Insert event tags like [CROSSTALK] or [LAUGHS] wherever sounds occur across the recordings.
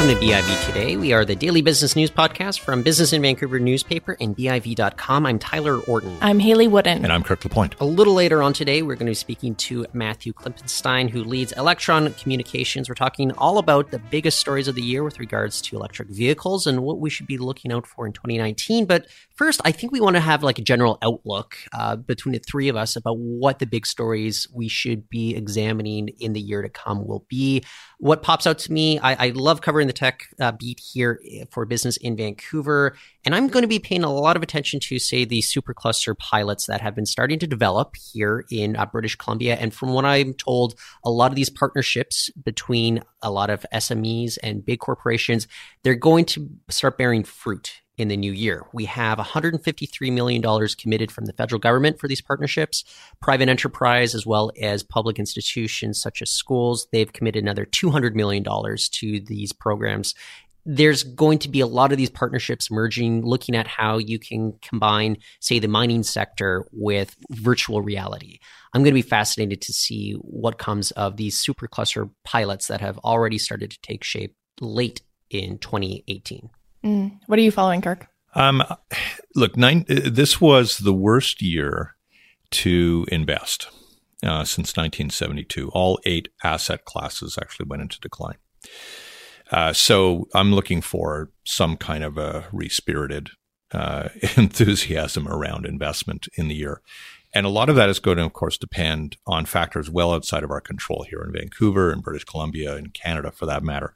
Welcome to BIV Today. We are the daily business news podcast from Business in Vancouver newspaper and BIV.com. I'm Tyler Orton. I'm Hayley Woodin. And I'm Kirk LaPointe. A little later on today, we're going to be speaking to Matthew Klippenstein, who leads Electron Communications. We're talking all about the biggest stories of the year with regards to electric vehicles and what we should be looking out for in 2019. But first, I think we want to have like a general outlook uh, between the three of us about what the big stories we should be examining in the year to come will be. What pops out to me, I, I love covering the tech uh, beat here for business in Vancouver. And I'm going to be paying a lot of attention to, say, the supercluster pilots that have been starting to develop here in uh, British Columbia. And from what I'm told, a lot of these partnerships between a lot of SMEs and big corporations, they're going to start bearing fruit in the new year. We have $153 million committed from the federal government for these partnerships, private enterprise, as well as public institutions such as schools. They've committed another $200 million to these programs. There's going to be a lot of these partnerships merging, looking at how you can combine, say, the mining sector with virtual reality. I'm going to be fascinated to see what comes of these supercluster pilots that have already started to take shape late in 2018. Mm. What are you following, Kirk? Um, look, nine, this was the worst year to invest uh, since 1972. All eight asset classes actually went into decline. Uh, so I'm looking for some kind of a respirited uh, [LAUGHS] enthusiasm around investment in the year. And a lot of that is going to, of course, depend on factors well outside of our control here in Vancouver and British Columbia and Canada, for that matter.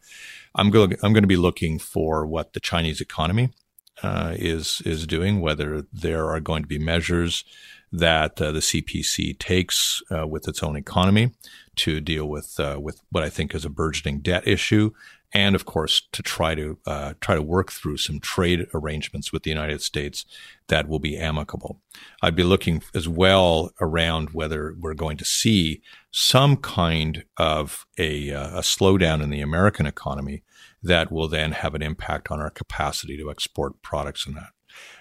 I'm going. I'm going to be looking for what the Chinese economy uh, is is doing. Whether there are going to be measures that uh, the CPC takes uh, with its own economy to deal with uh, with what I think is a burgeoning debt issue, and of course to try to uh, try to work through some trade arrangements with the United States that will be amicable. I'd be looking as well around whether we're going to see some kind of a, uh, a slowdown in the American economy that will then have an impact on our capacity to export products in that.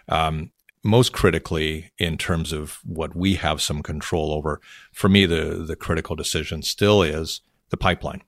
Um, most critically, in terms of what we have some control over, for me, the, the critical decision still is the pipeline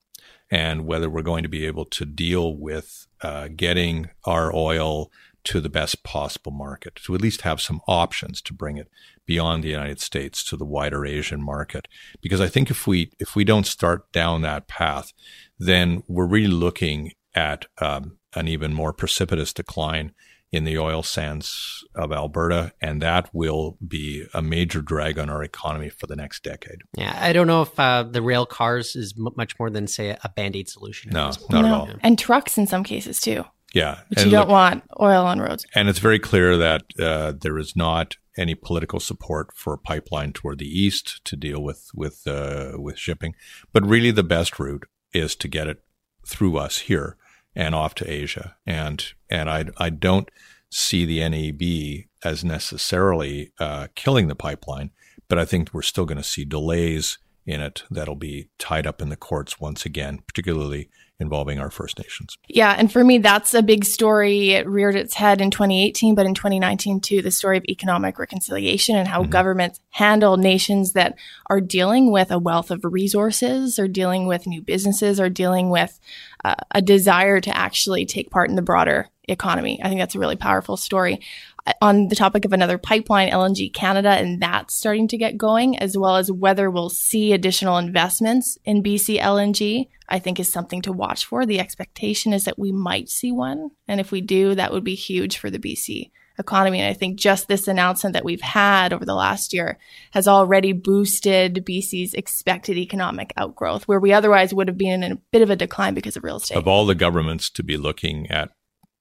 and whether we're going to be able to deal with uh, getting our oil to the best possible market, to at least have some options to bring it beyond the United States to the wider Asian market. Because I think if we if we don't start down that path, then we're really looking at um, an even more precipitous decline in the oil sands of Alberta, and that will be a major drag on our economy for the next decade. Yeah, I don't know if uh, the rail cars is m- much more than say a band aid solution. No, not no. at all. And trucks in some cases too. Yeah, but you don't want oil on roads. And it's very clear that uh, there is not any political support for a pipeline toward the east to deal with with uh, with shipping, but really the best route is to get it through us here and off to Asia. And and I I don't see the NEB as necessarily uh, killing the pipeline, but I think we're still going to see delays in it that'll be tied up in the courts once again, particularly involving our First Nations. Yeah, and for me, that's a big story. It reared its head in 2018, but in 2019 too, the story of economic reconciliation and how mm-hmm. governments handle nations that are dealing with a wealth of resources, or dealing with new businesses, or dealing with uh, a desire to actually take part in the broader economy. I think that's a really powerful story on the topic of another pipeline, LNG Canada, and that's starting to get going, as well as whether we'll see additional investments in BC LNG, I think is something to watch for. The expectation is that we might see one. And if we do, that would be huge for the BC economy. And I think just this announcement that we've had over the last year has already boosted BC's expected economic outgrowth, where we otherwise would have been in a bit of a decline because of real estate. Of all the governments to be looking at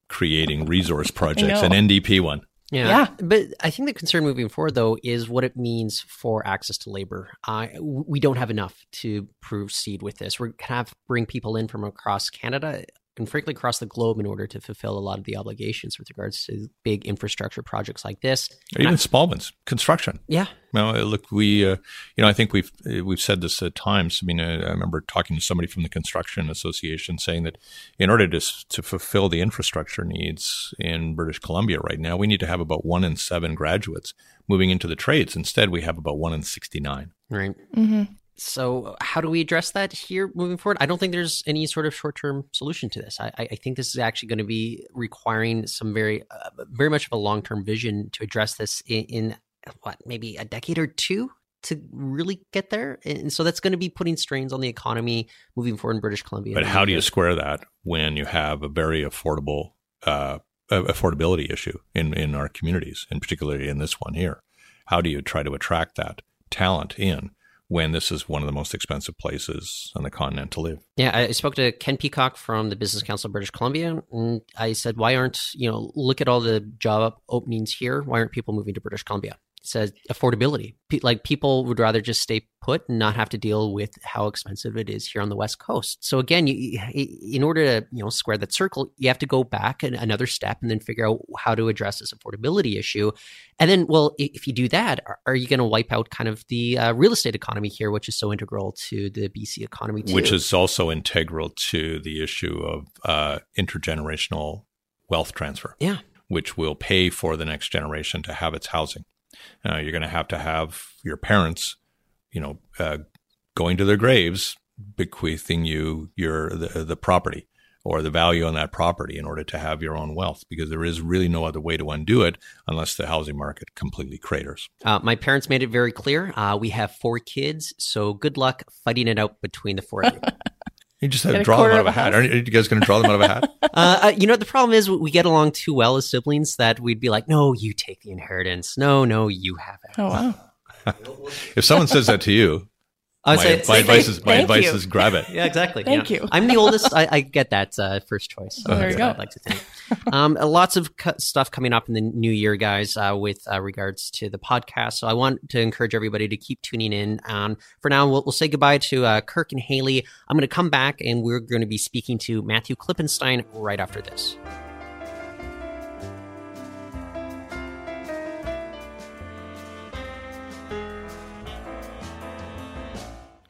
creating resource [LAUGHS] projects, an NDP one. Yeah. yeah. But I think the concern moving forward, though, is what it means for access to labor. Uh, we don't have enough to proceed with this. We're going to have to bring people in from across Canada and frankly across the globe in order to fulfill a lot of the obligations with regards to big infrastructure projects like this. Or even I, small ones, construction. Yeah. Now, look, we, uh, you know, I think we've we've said this at times. I mean, I, I remember talking to somebody from the construction association saying that in order to to fulfill the infrastructure needs in British Columbia right now, we need to have about one in seven graduates moving into the trades. Instead, we have about one in sixty nine. Right. Mm-hmm. So, how do we address that here moving forward? I don't think there's any sort of short term solution to this. I, I, think this is actually going to be requiring some very, uh, very much of a long term vision to address this in, in, what, maybe a decade or two to really get there. And so that's going to be putting strains on the economy moving forward in British Columbia. But how do you square that when you have a very affordable, uh, affordability issue in, in our communities, and particularly in this one here? How do you try to attract that talent in? When this is one of the most expensive places on the continent to live. Yeah, I spoke to Ken Peacock from the Business Council of British Columbia, and I said, why aren't, you know, look at all the job openings here. Why aren't people moving to British Columbia? Says affordability. like people would rather just stay put and not have to deal with how expensive it is here on the west coast. So again, you, in order to you know square that circle, you have to go back another step and then figure out how to address this affordability issue. And then, well, if you do that, are, are you going to wipe out kind of the uh, real estate economy here, which is so integral to the BC economy, too? which is also integral to the issue of uh, intergenerational wealth transfer. Yeah. Which will pay for the next generation to have its housing. Uh, you're going to have to have your parents, you know, uh, going to their graves, bequeathing you your the, the property or the value on that property in order to have your own wealth because there is really no other way to undo it unless the housing market completely craters. Uh, my parents made it very clear. Uh, we have four kids, so good luck fighting it out between the four of you. [LAUGHS] You just have to draw them out of a hat. Aren't you guys going to draw them out of a hat? Uh, uh, you know, the problem is we get along too well as siblings that we'd be like, no, you take the inheritance. No, no, you have it. Oh, wow. if someone says that to you, my, say, my advice is my advice you. is grab it. Yeah, exactly. Thank yeah. you. I'm the oldest. [LAUGHS] I, I get that uh, first choice. Oh, there you go. I'd like to think. Um, lots of stuff coming up in the new year, guys, uh, with uh, regards to the podcast. So I want to encourage everybody to keep tuning in. Um, for now, we'll, we'll say goodbye to uh, Kirk and Hayley. I'm going to come back, and we're going to be speaking to Matthew Klippenstein right after this.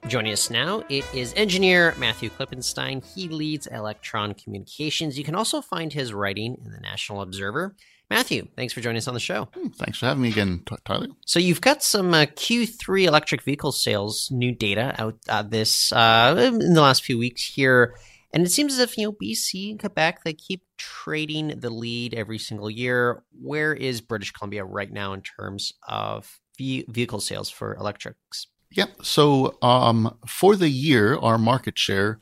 Joining us now, it is engineer Matthew Klippenstein. He leads Electron Communications. You can also find his writing in the National Observer. Matthew, thanks for joining us on the show. Hmm, thanks for having me again, Tyler. So you've got some uh, Q3 electric vehicle sales new data out uh, this uh, in the last few weeks here, and it seems as if you know BC and Quebec they keep trading the lead every single year. Where is British Columbia right now in terms of vehicle sales for electrics? Yeah. So um, for the year, our market share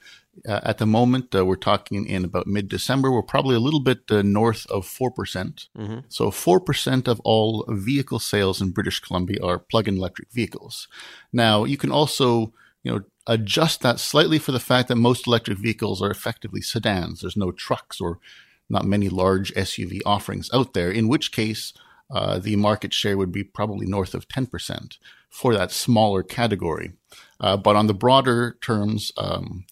uh, at the moment, uh, we're talking in about mid December, we're probably a little bit uh, north of 4%. percent mm hmm So 4% of all vehicle sales in British Columbia are plug in electric vehicles. Now, you can also you know, adjust that slightly for the fact that most electric vehicles are effectively sedans. There's no trucks or not many large SUV offerings out there, in which case uh, the market share would be probably north of 10% for that smaller category. Uh, but on the broader terms, um,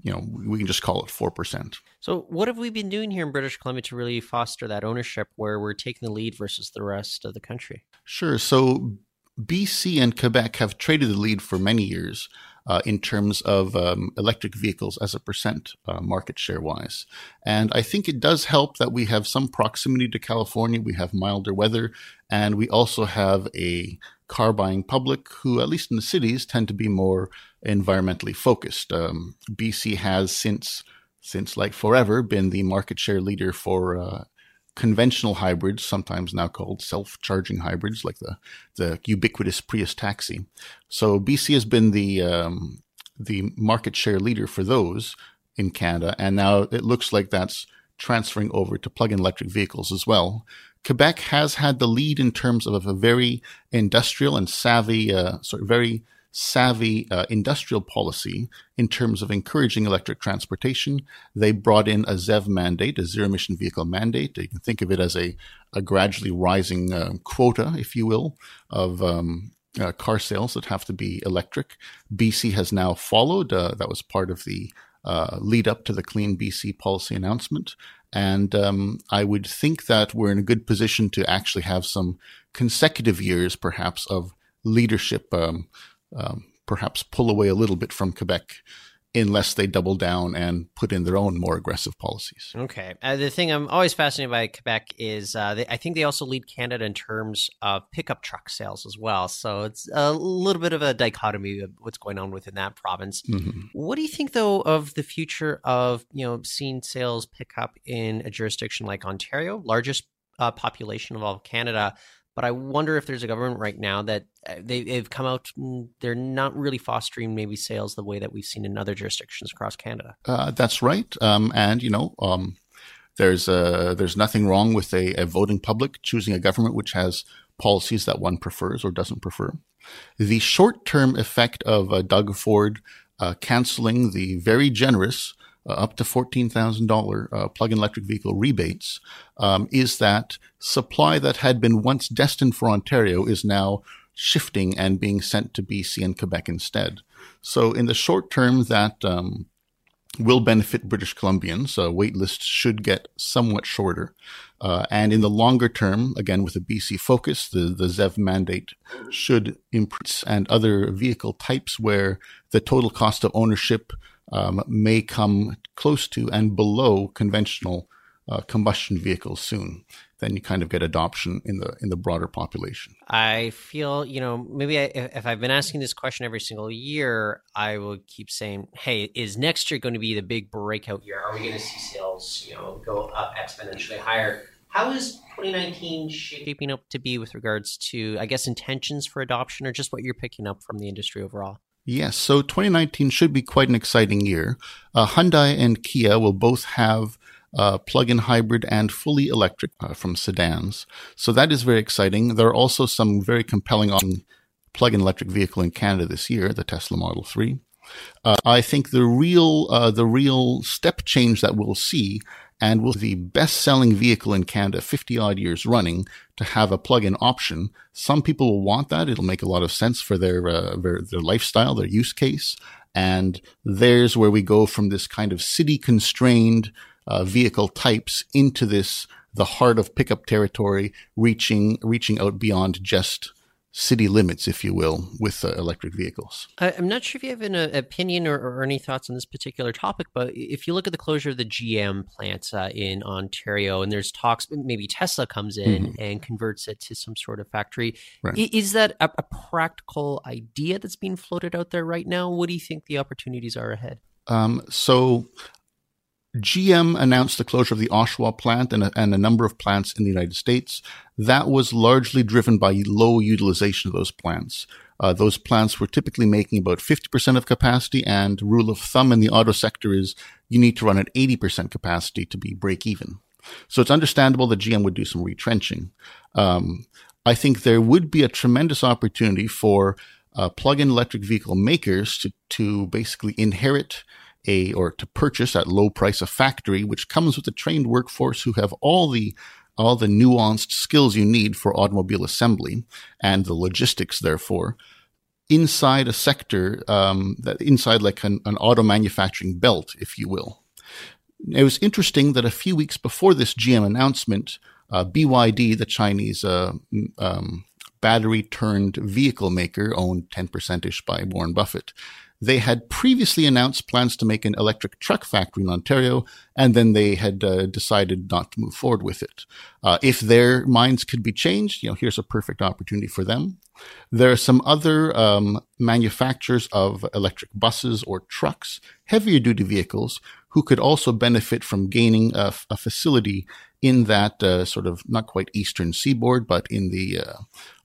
you know, we can just call it 4%. So, what have we been doing here in British Columbia to really foster that ownership where we're taking the lead versus the rest of the country? Sure. So, BC and Quebec have traded the lead for many years uh, in terms of um, electric vehicles as a percent uh, market share wise. And I think it does help that we have some proximity to California. We have milder weather, and we also have a car buying public who, at least in the cities, tend to be more environmentally focused. Um, BC has since since like forever been the market share leader for uh, conventional hybrids, sometimes now called self-charging hybrids, like the the ubiquitous Prius taxi. So BC has been the um, the market share leader for those in Canada, and now it looks like that's transferring over to plug-in electric vehicles as well. Quebec has had the lead in terms of a very industrial and savvy, uh, sort of very savvy uh, industrial policy in terms of encouraging electric transportation. They brought in a ZEV mandate, a zero emission vehicle mandate. You can think of it as a, a gradually rising uh, quota, if you will, of um, uh, car sales that have to be electric. BC has now followed. Uh, that was part of the uh, lead up to the Clean BC policy announcement. And um, I would think that we're in a good position to actually have some consecutive years, perhaps, of leadership um, um, perhaps pull away a little bit from Quebec unless they double down and put in their own more aggressive policies. Okay. Uh, the thing I'm always fascinated by Quebec is uh, they, I think they also lead Canada in terms of pickup truck sales as well. So it's a little bit of a dichotomy of what's going on within that province. Mm-hmm. What do you think, though, of the future of you know seeing sales pick up in a jurisdiction like Ontario, largest uh, population of all of Canada? But I wonder if there's a government right now that uh, they, have come out, they're not really fostering maybe sales the way that we've seen in other jurisdictions across Canada. Uh, that's right. Um, and, you know, um, there's, uh, there's nothing wrong with a, a, voting public choosing a government which has policies that one prefers or doesn't prefer. The short term effect of uh, Doug Ford uh, canceling the very generous up to $14,000 uh, plug-in electric vehicle rebates um, is that supply that had been once destined for Ontario is now shifting and being sent to BC and Quebec instead. So in the short term, that um, will benefit British Columbians. Uh, wait lists should get somewhat shorter. Uh, and in the longer term, again, with a BC focus, the, the ZEV mandate should improve and other vehicle types where the total cost of ownership um, may come close to and below conventional uh, combustion vehicles soon. Then you kind of get adoption in the in the broader population. I feel you know maybe I, if I've been asking this question every single year, I will keep saying, "Hey, is next year going to be the big breakout year? Are we going to see sales you know go up exponentially higher?" How is 2019 shaping up to be with regards to, I guess, intentions for adoption, or just what you're picking up from the industry overall? Yes, so 2019 should be quite an exciting year. Uh, Hyundai and Kia will both have uh, plug-in hybrid and fully electric uh, from sedans. So that is very exciting. There are also some very compelling plug-in electric vehicle in Canada this year, the Tesla Model 3. Uh, I think the real uh, the real step change that we'll see and be the best-selling vehicle in Canada 50 odd years running to have a plug-in option. Some people will want that. It'll make a lot of sense for their, uh, their, their lifestyle, their use case. And there's where we go from this kind of city constrained uh, vehicle types into this the heart of pickup territory, reaching reaching out beyond just city limits, if you will, with uh, electric vehicles. I'm not sure if you have an uh, opinion or, or, any thoughts on this particular topic, but if you look at the closure of the GM plant uh, in Ontario, and there's talks, maybe Tesla comes in mm-hmm. and converts it to some sort of factory. Right. Is that a, a, practical idea that's being floated out there right now? What do you think the opportunities are ahead? Um, so GM announced the closure of the Oshawa plant and a, and a, number of plants in the United States. That was largely driven by low utilization of those plants. Uh, those plants were typically making about 50% of capacity, and rule of thumb in the auto sector is you need to run at 80% capacity to be break even. So it's understandable that GM would do some retrenching. Um, I think there would be a tremendous opportunity for uh, plug-in electric vehicle makers to to basically inherit a or to purchase at low price a factory which comes with a trained workforce who have all the all the nuanced skills you need for automobile assembly and the logistics therefore inside a sector um, that inside like an, an auto manufacturing belt if you will. It was interesting that a few weeks before this gm announcement uh, byd the chinese uh, um, battery turned vehicle maker owned 10%ish by warren buffett they had previously announced plans to make an electric truck factory in Ontario, and then they had uh, decided not to move forward with it. Uh, if their minds could be changed, you know, here's a perfect opportunity for them. There are some other um, manufacturers of electric buses or trucks, heavier duty vehicles, who could also benefit from gaining a, a facility in that uh, sort of not quite eastern seaboard, but in the uh,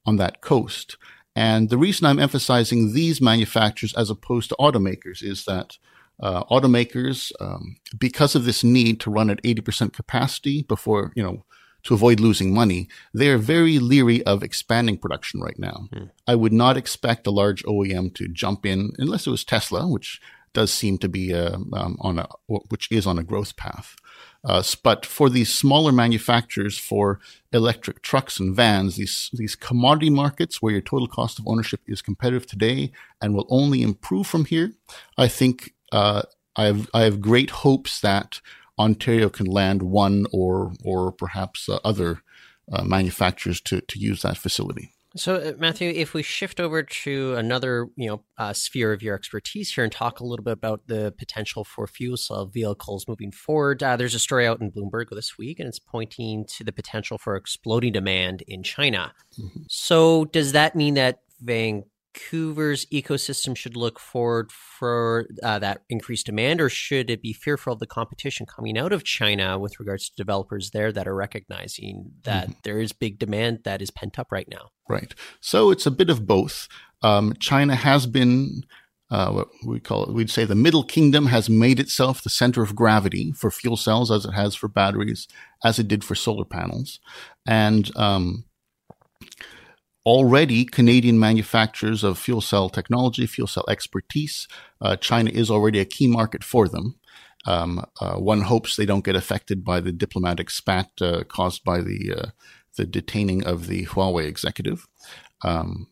on that coast. And the reason I'm emphasizing these manufacturers as opposed to automakers is that uh, automakers, um, because of this need to run at 80% capacity before, you know, to avoid losing money, they are very leery of expanding production right now. Hmm. I would not expect a large OEM to jump in unless it was Tesla, which does seem to be uh, um, on a, which is on a growth path. Uh, but for these smaller manufacturers for electric trucks and vans, these these commodity markets where your total cost of ownership is competitive today and will only improve from here, I think uh, I have I have great hopes that Ontario can land one or or perhaps uh, other uh, manufacturers to to use that facility. So, uh, Matthew, if we shift over to another, you know, uh, sphere of your expertise here and talk a little bit about the potential for fuel cell vehicles moving forward, uh, there's a story out in Bloomberg this week, and it's pointing to the potential for exploding demand in China. Mm-hmm. So, does that mean that Van Vancouver's ecosystem should look forward for uh, that increased demand, or should it be fearful of the competition coming out of China with regards to developers there that are recognizing that mm-hmm. there is big demand that is pent up right now? Right. So it's a bit of both. Um, China has been. Uh, what we call it, we'd say the middle kingdom has made itself the center of gravity for fuel cells as it has for batteries, as it did for solar panels. And, um, already Canadian manufacturers of fuel cell technology, fuel cell expertise. Uh, China is already a key market for them. Um, uh, one hopes they don't get affected by the diplomatic spat uh, caused by the uh, the detaining of the Huawei executive. Um,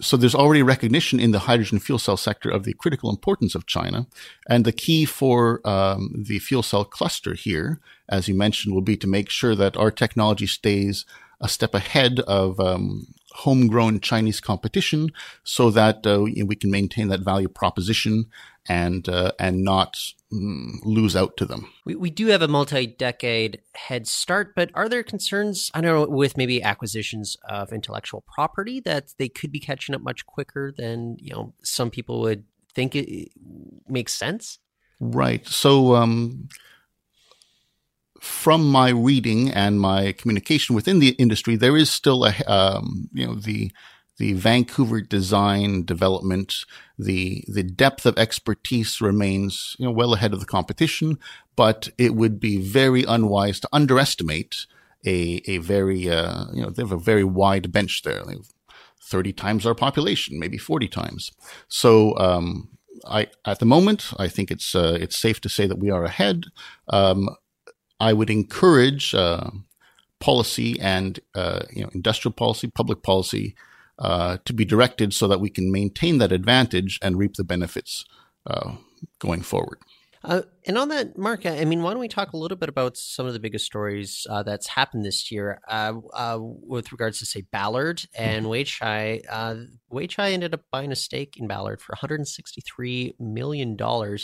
so there's already recognition in the hydrogen fuel cell sector of the critical importance of China, and the key for um, the fuel cell cluster here, as you mentioned, will be to make sure that our technology stays a step ahead of um, homegrown Chinese competition so that uh, we can maintain that value proposition and uh, and not mm, lose out to them. We, we do have a multi-decade head start, but are there concerns, I don't know, with maybe acquisitions of intellectual property that they could be catching up much quicker than, you know, some people would think it makes sense? Right. So um, from my reading and my communication within the industry, there is still a um, you know the the Vancouver design development, the the depth of expertise remains you know well ahead of the competition, but it would be very unwise to underestimate a a very uh, you know they have a very wide bench there. Thirty times our population, maybe forty times. So um, I, at the moment, I think it's uh, it's safe to say that we are ahead. Um, I would encourage uh, policy and uh, you know industrial policy, public policy uh, to be directed so that we can maintain that advantage and reap the benefits uh, going forward. Uh, and on that, Mark, I mean, why don't we talk a little bit about some of the biggest stories uh, that's happened this year uh, uh with regards to, say, Ballard and mm-hmm. Weichai. Uh, Weichai ended up buying a stake in Ballard for $163 million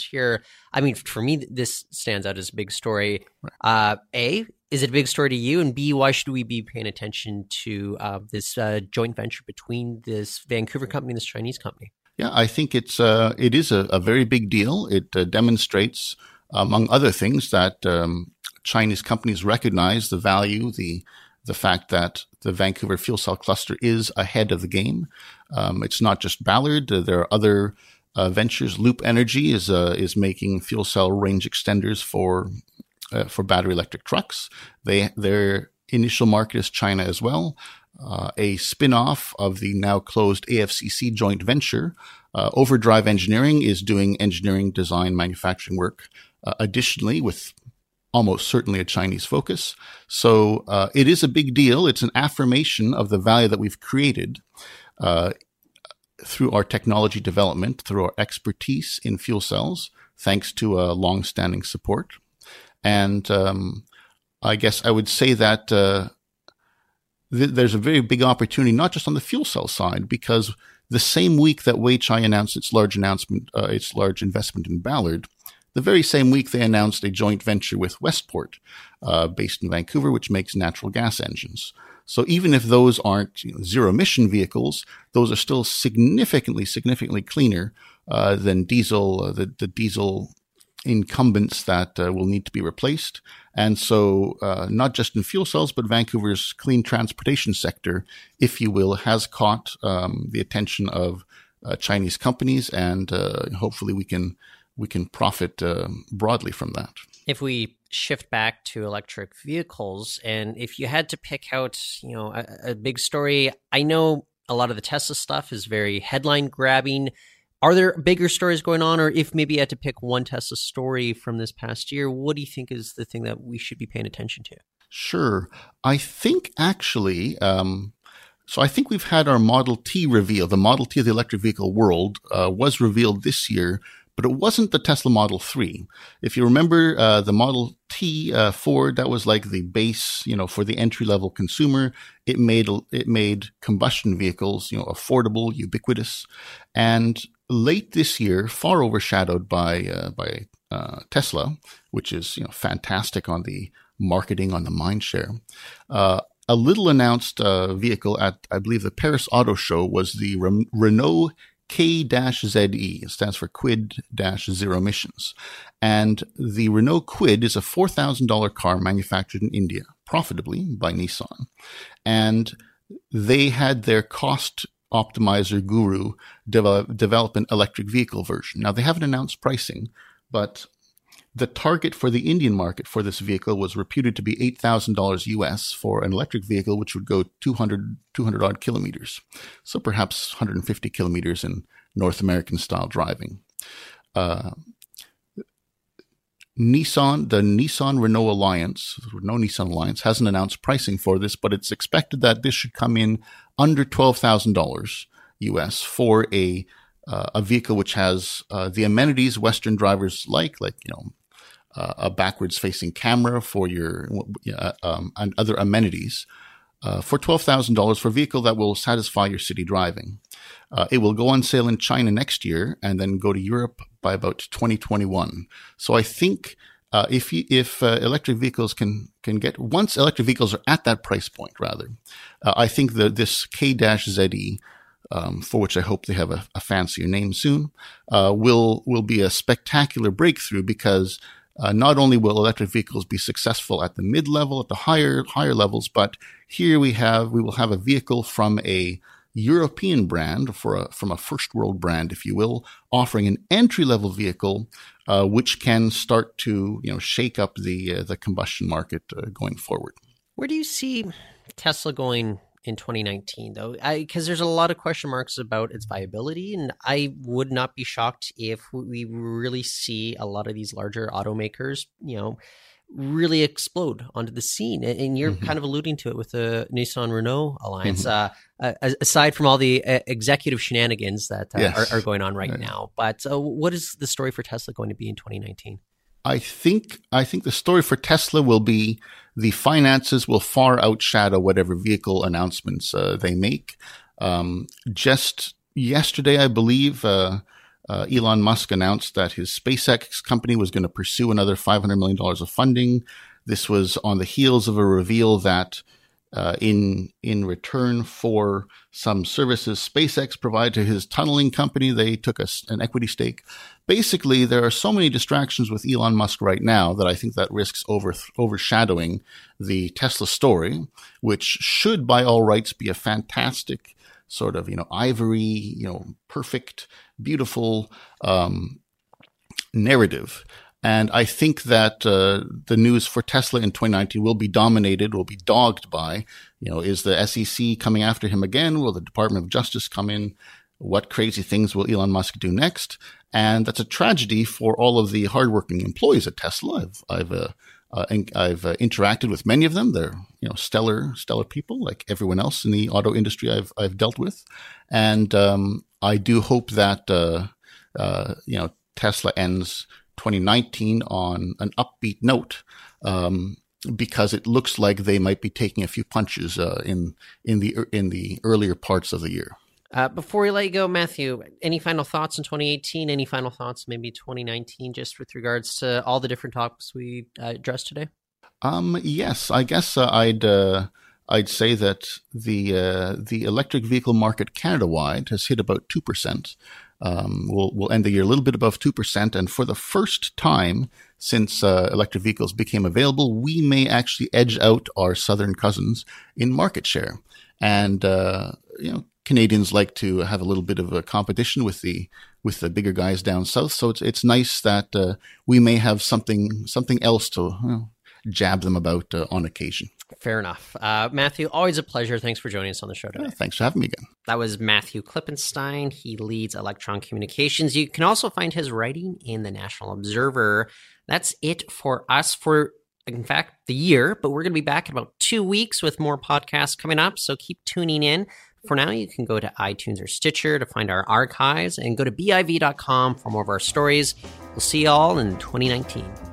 here. I mean, for me, this stands out as a big story. Uh, a, is it a big story to you? And B, why should we be paying attention to uh, this joint venture between this Vancouver company and this Chinese company? Yeah, I think it's uh, it is a, a very big deal. It uh, demonstrates, among other things, that um, Chinese companies recognize the value, the the fact that the Vancouver fuel cell cluster is ahead of the game. Um, it's not just Ballard. Uh, there are other uh, ventures. Loop Energy is uh, is making fuel cell range extenders for uh, for battery electric trucks. They their initial market is China as well uh, a spin-off of the now closed AFCC joint venture. Uh, Overdrive Engineering is doing engineering, design, manufacturing work. Uh, additionally, with almost certainly a Chinese focus. So uh, it is a big deal. It's an affirmation of the value that we've created uh, through our technology development, through our expertise in fuel cells, thanks to a long-standing support. And um, I guess I would say that th- there's a very big opportunity, not just on the fuel cell side, because the same week that Weichai announced its large announcement, uh, its large investment in Ballard, the very same week they announced a joint venture with Westport, uh, based in Vancouver, which makes natural gas engines. So even if those aren't you know, zero emission vehicles, those are still significantly, significantly cleaner uh, than diesel, uh, the, the diesel incumbents that uh, will need to be replaced. And so, uh, not just in fuel cells, but Vancouver's clean transportation sector, if you will, has caught um, the attention of uh, Chinese companies, and uh, hopefully we can we can profit uh, broadly from that. If we shift back to electric vehicles, and if you had to pick out, you know, a, a big story, I know a lot of the Tesla stuff is very headline grabbing are there bigger stories going on, or if maybe you had to pick one Tesla story from this past year, what do you think is the thing that we should be paying attention to? Sure. I think actually, um, so I think we've had our Model T reveal. The Model T of the electric vehicle world uh, was revealed this year but it wasn't the Tesla Model 3. If you remember uh, the Model T uh, Ford, that was like the base, you know, for the entry level consumer. It made it made combustion vehicles, you know, affordable, ubiquitous, and late this year, far overshadowed by uh, by uh, Tesla, which is you know fantastic on the marketing on the mind share. Uh, a little announced uh, vehicle at, I believe, the Paris Auto Show was the Re- Renault K-ZE. It stands for Kwid-Zero Emissions. And the Renault Kwid is a $4,000 car manufactured in India, profitably by Nissan. And they had their cost optimizer guru develop, an electric vehicle version. Now, they haven't announced pricing, but the target for the Indian market for this vehicle was reputed to be $8,000 US for an electric vehicle, which would go 200, 200 odd kilometers. So perhaps 150 kilometers in North American style driving. Uh, Nissan, the Nissan Renault Alliance, Renault Nissan Alliance, hasn't announced pricing for this, but it's expected that this should come in under $12,000 US for a uh, a vehicle which has uh, the amenities Western drivers like, like you know uh, a backwards facing camera for your uh, um, and other amenities uh, for $12,000 for a vehicle that will satisfy your city driving. Uh, it will go on sale in China next year and then go to Europe by about 2021. So I think uh, if you, if uh, electric vehicles can can get once electric vehicles are at that price point, rather, I think that this K-ZE um, for which I hope they have a, a fancier name soon, uh, will will be a spectacular breakthrough because uh, not only will electric vehicles be successful at the mid level, at the higher higher levels, but here we have we will have a vehicle from a European brand, for a, from a first world brand, if you will, offering an entry level vehicle, uh, which can start to you know shake up the uh, the combustion market uh, going forward. Where do you see Tesla going in 2019 though because there's a lot of question marks about its viability and i would not be shocked if we really see a lot of these larger automakers you know really explode onto the scene and you're mm-hmm. kind of alluding to it with the nissan renault alliance mm-hmm. uh, aside from all the uh, executive shenanigans that uh, yes. are, are, going on right, right. now but uh, what is the story for tesla going to be in 2019 I think I think the story for Tesla will be the finances will far outshadow whatever vehicle announcements uh, they make. Um, just yesterday, I believe, uh, Elon Musk announced that his SpaceX company was going to pursue another $500 million of funding. This was on the heels of a reveal that uh, in in return for some services SpaceX provided to his tunneling company. They took a, an equity stake. Basically, there are so many distractions with Elon Musk right now that I think that risks over overshadowing the Tesla story, which should, by all rights, be a fantastic sort of you know ivory, you know, perfect, beautiful um, narrative. And I think that uh, the news for Tesla in 2019 will be dominated, will be dogged by, you know, is the SEC coming after him again? Will the Department of Justice come in? What crazy things will Elon Musk do next? And that's a tragedy for all of the hardworking employees at Tesla. I've, I've, uh, uh, I've uh, interacted with many of them. They're, you know, stellar, stellar people like everyone else in the auto industry I've, I've dealt with. And, um, I do hope that, uh, uh, you know, Tesla ends 2019 on an upbeat note. Um, because it looks like they might be taking a few punches uh, in in the in the earlier parts of the year. Uh, before we let you go, Matthew, any final thoughts in 2018? Any final thoughts, maybe 2019, just with regards to all the different topics we uh, addressed today? Um, yes, I guess uh, I'd uh, I'd say that the uh, the electric vehicle market Canada wide has hit about two percent. Um, we'll, we'll end the year a little bit above 2%. And for the first time since uh, electric vehicles became available, we may actually edge out our southern cousins in market share. And, you know, Canadians like to have a little bit of a competition with the with the bigger guys down south. So it's it's nice that uh, we may have something something else to you know, jab them about uh, on occasion. Fair enough. Uh, Matthew, always a pleasure. Thanks for joining us on the show today. Yeah, thanks for having me again. That was Matthew Klippenstein. He leads Electron Communications. You can also find his writing in the National Observer. That's it for us for, in fact, the year, but we're going to be back in about two weeks with more podcasts coming up. So keep tuning in. For now, you can go to iTunes or Stitcher to find our archives and go to BIV.com for more of our stories. We'll see you all in 2019.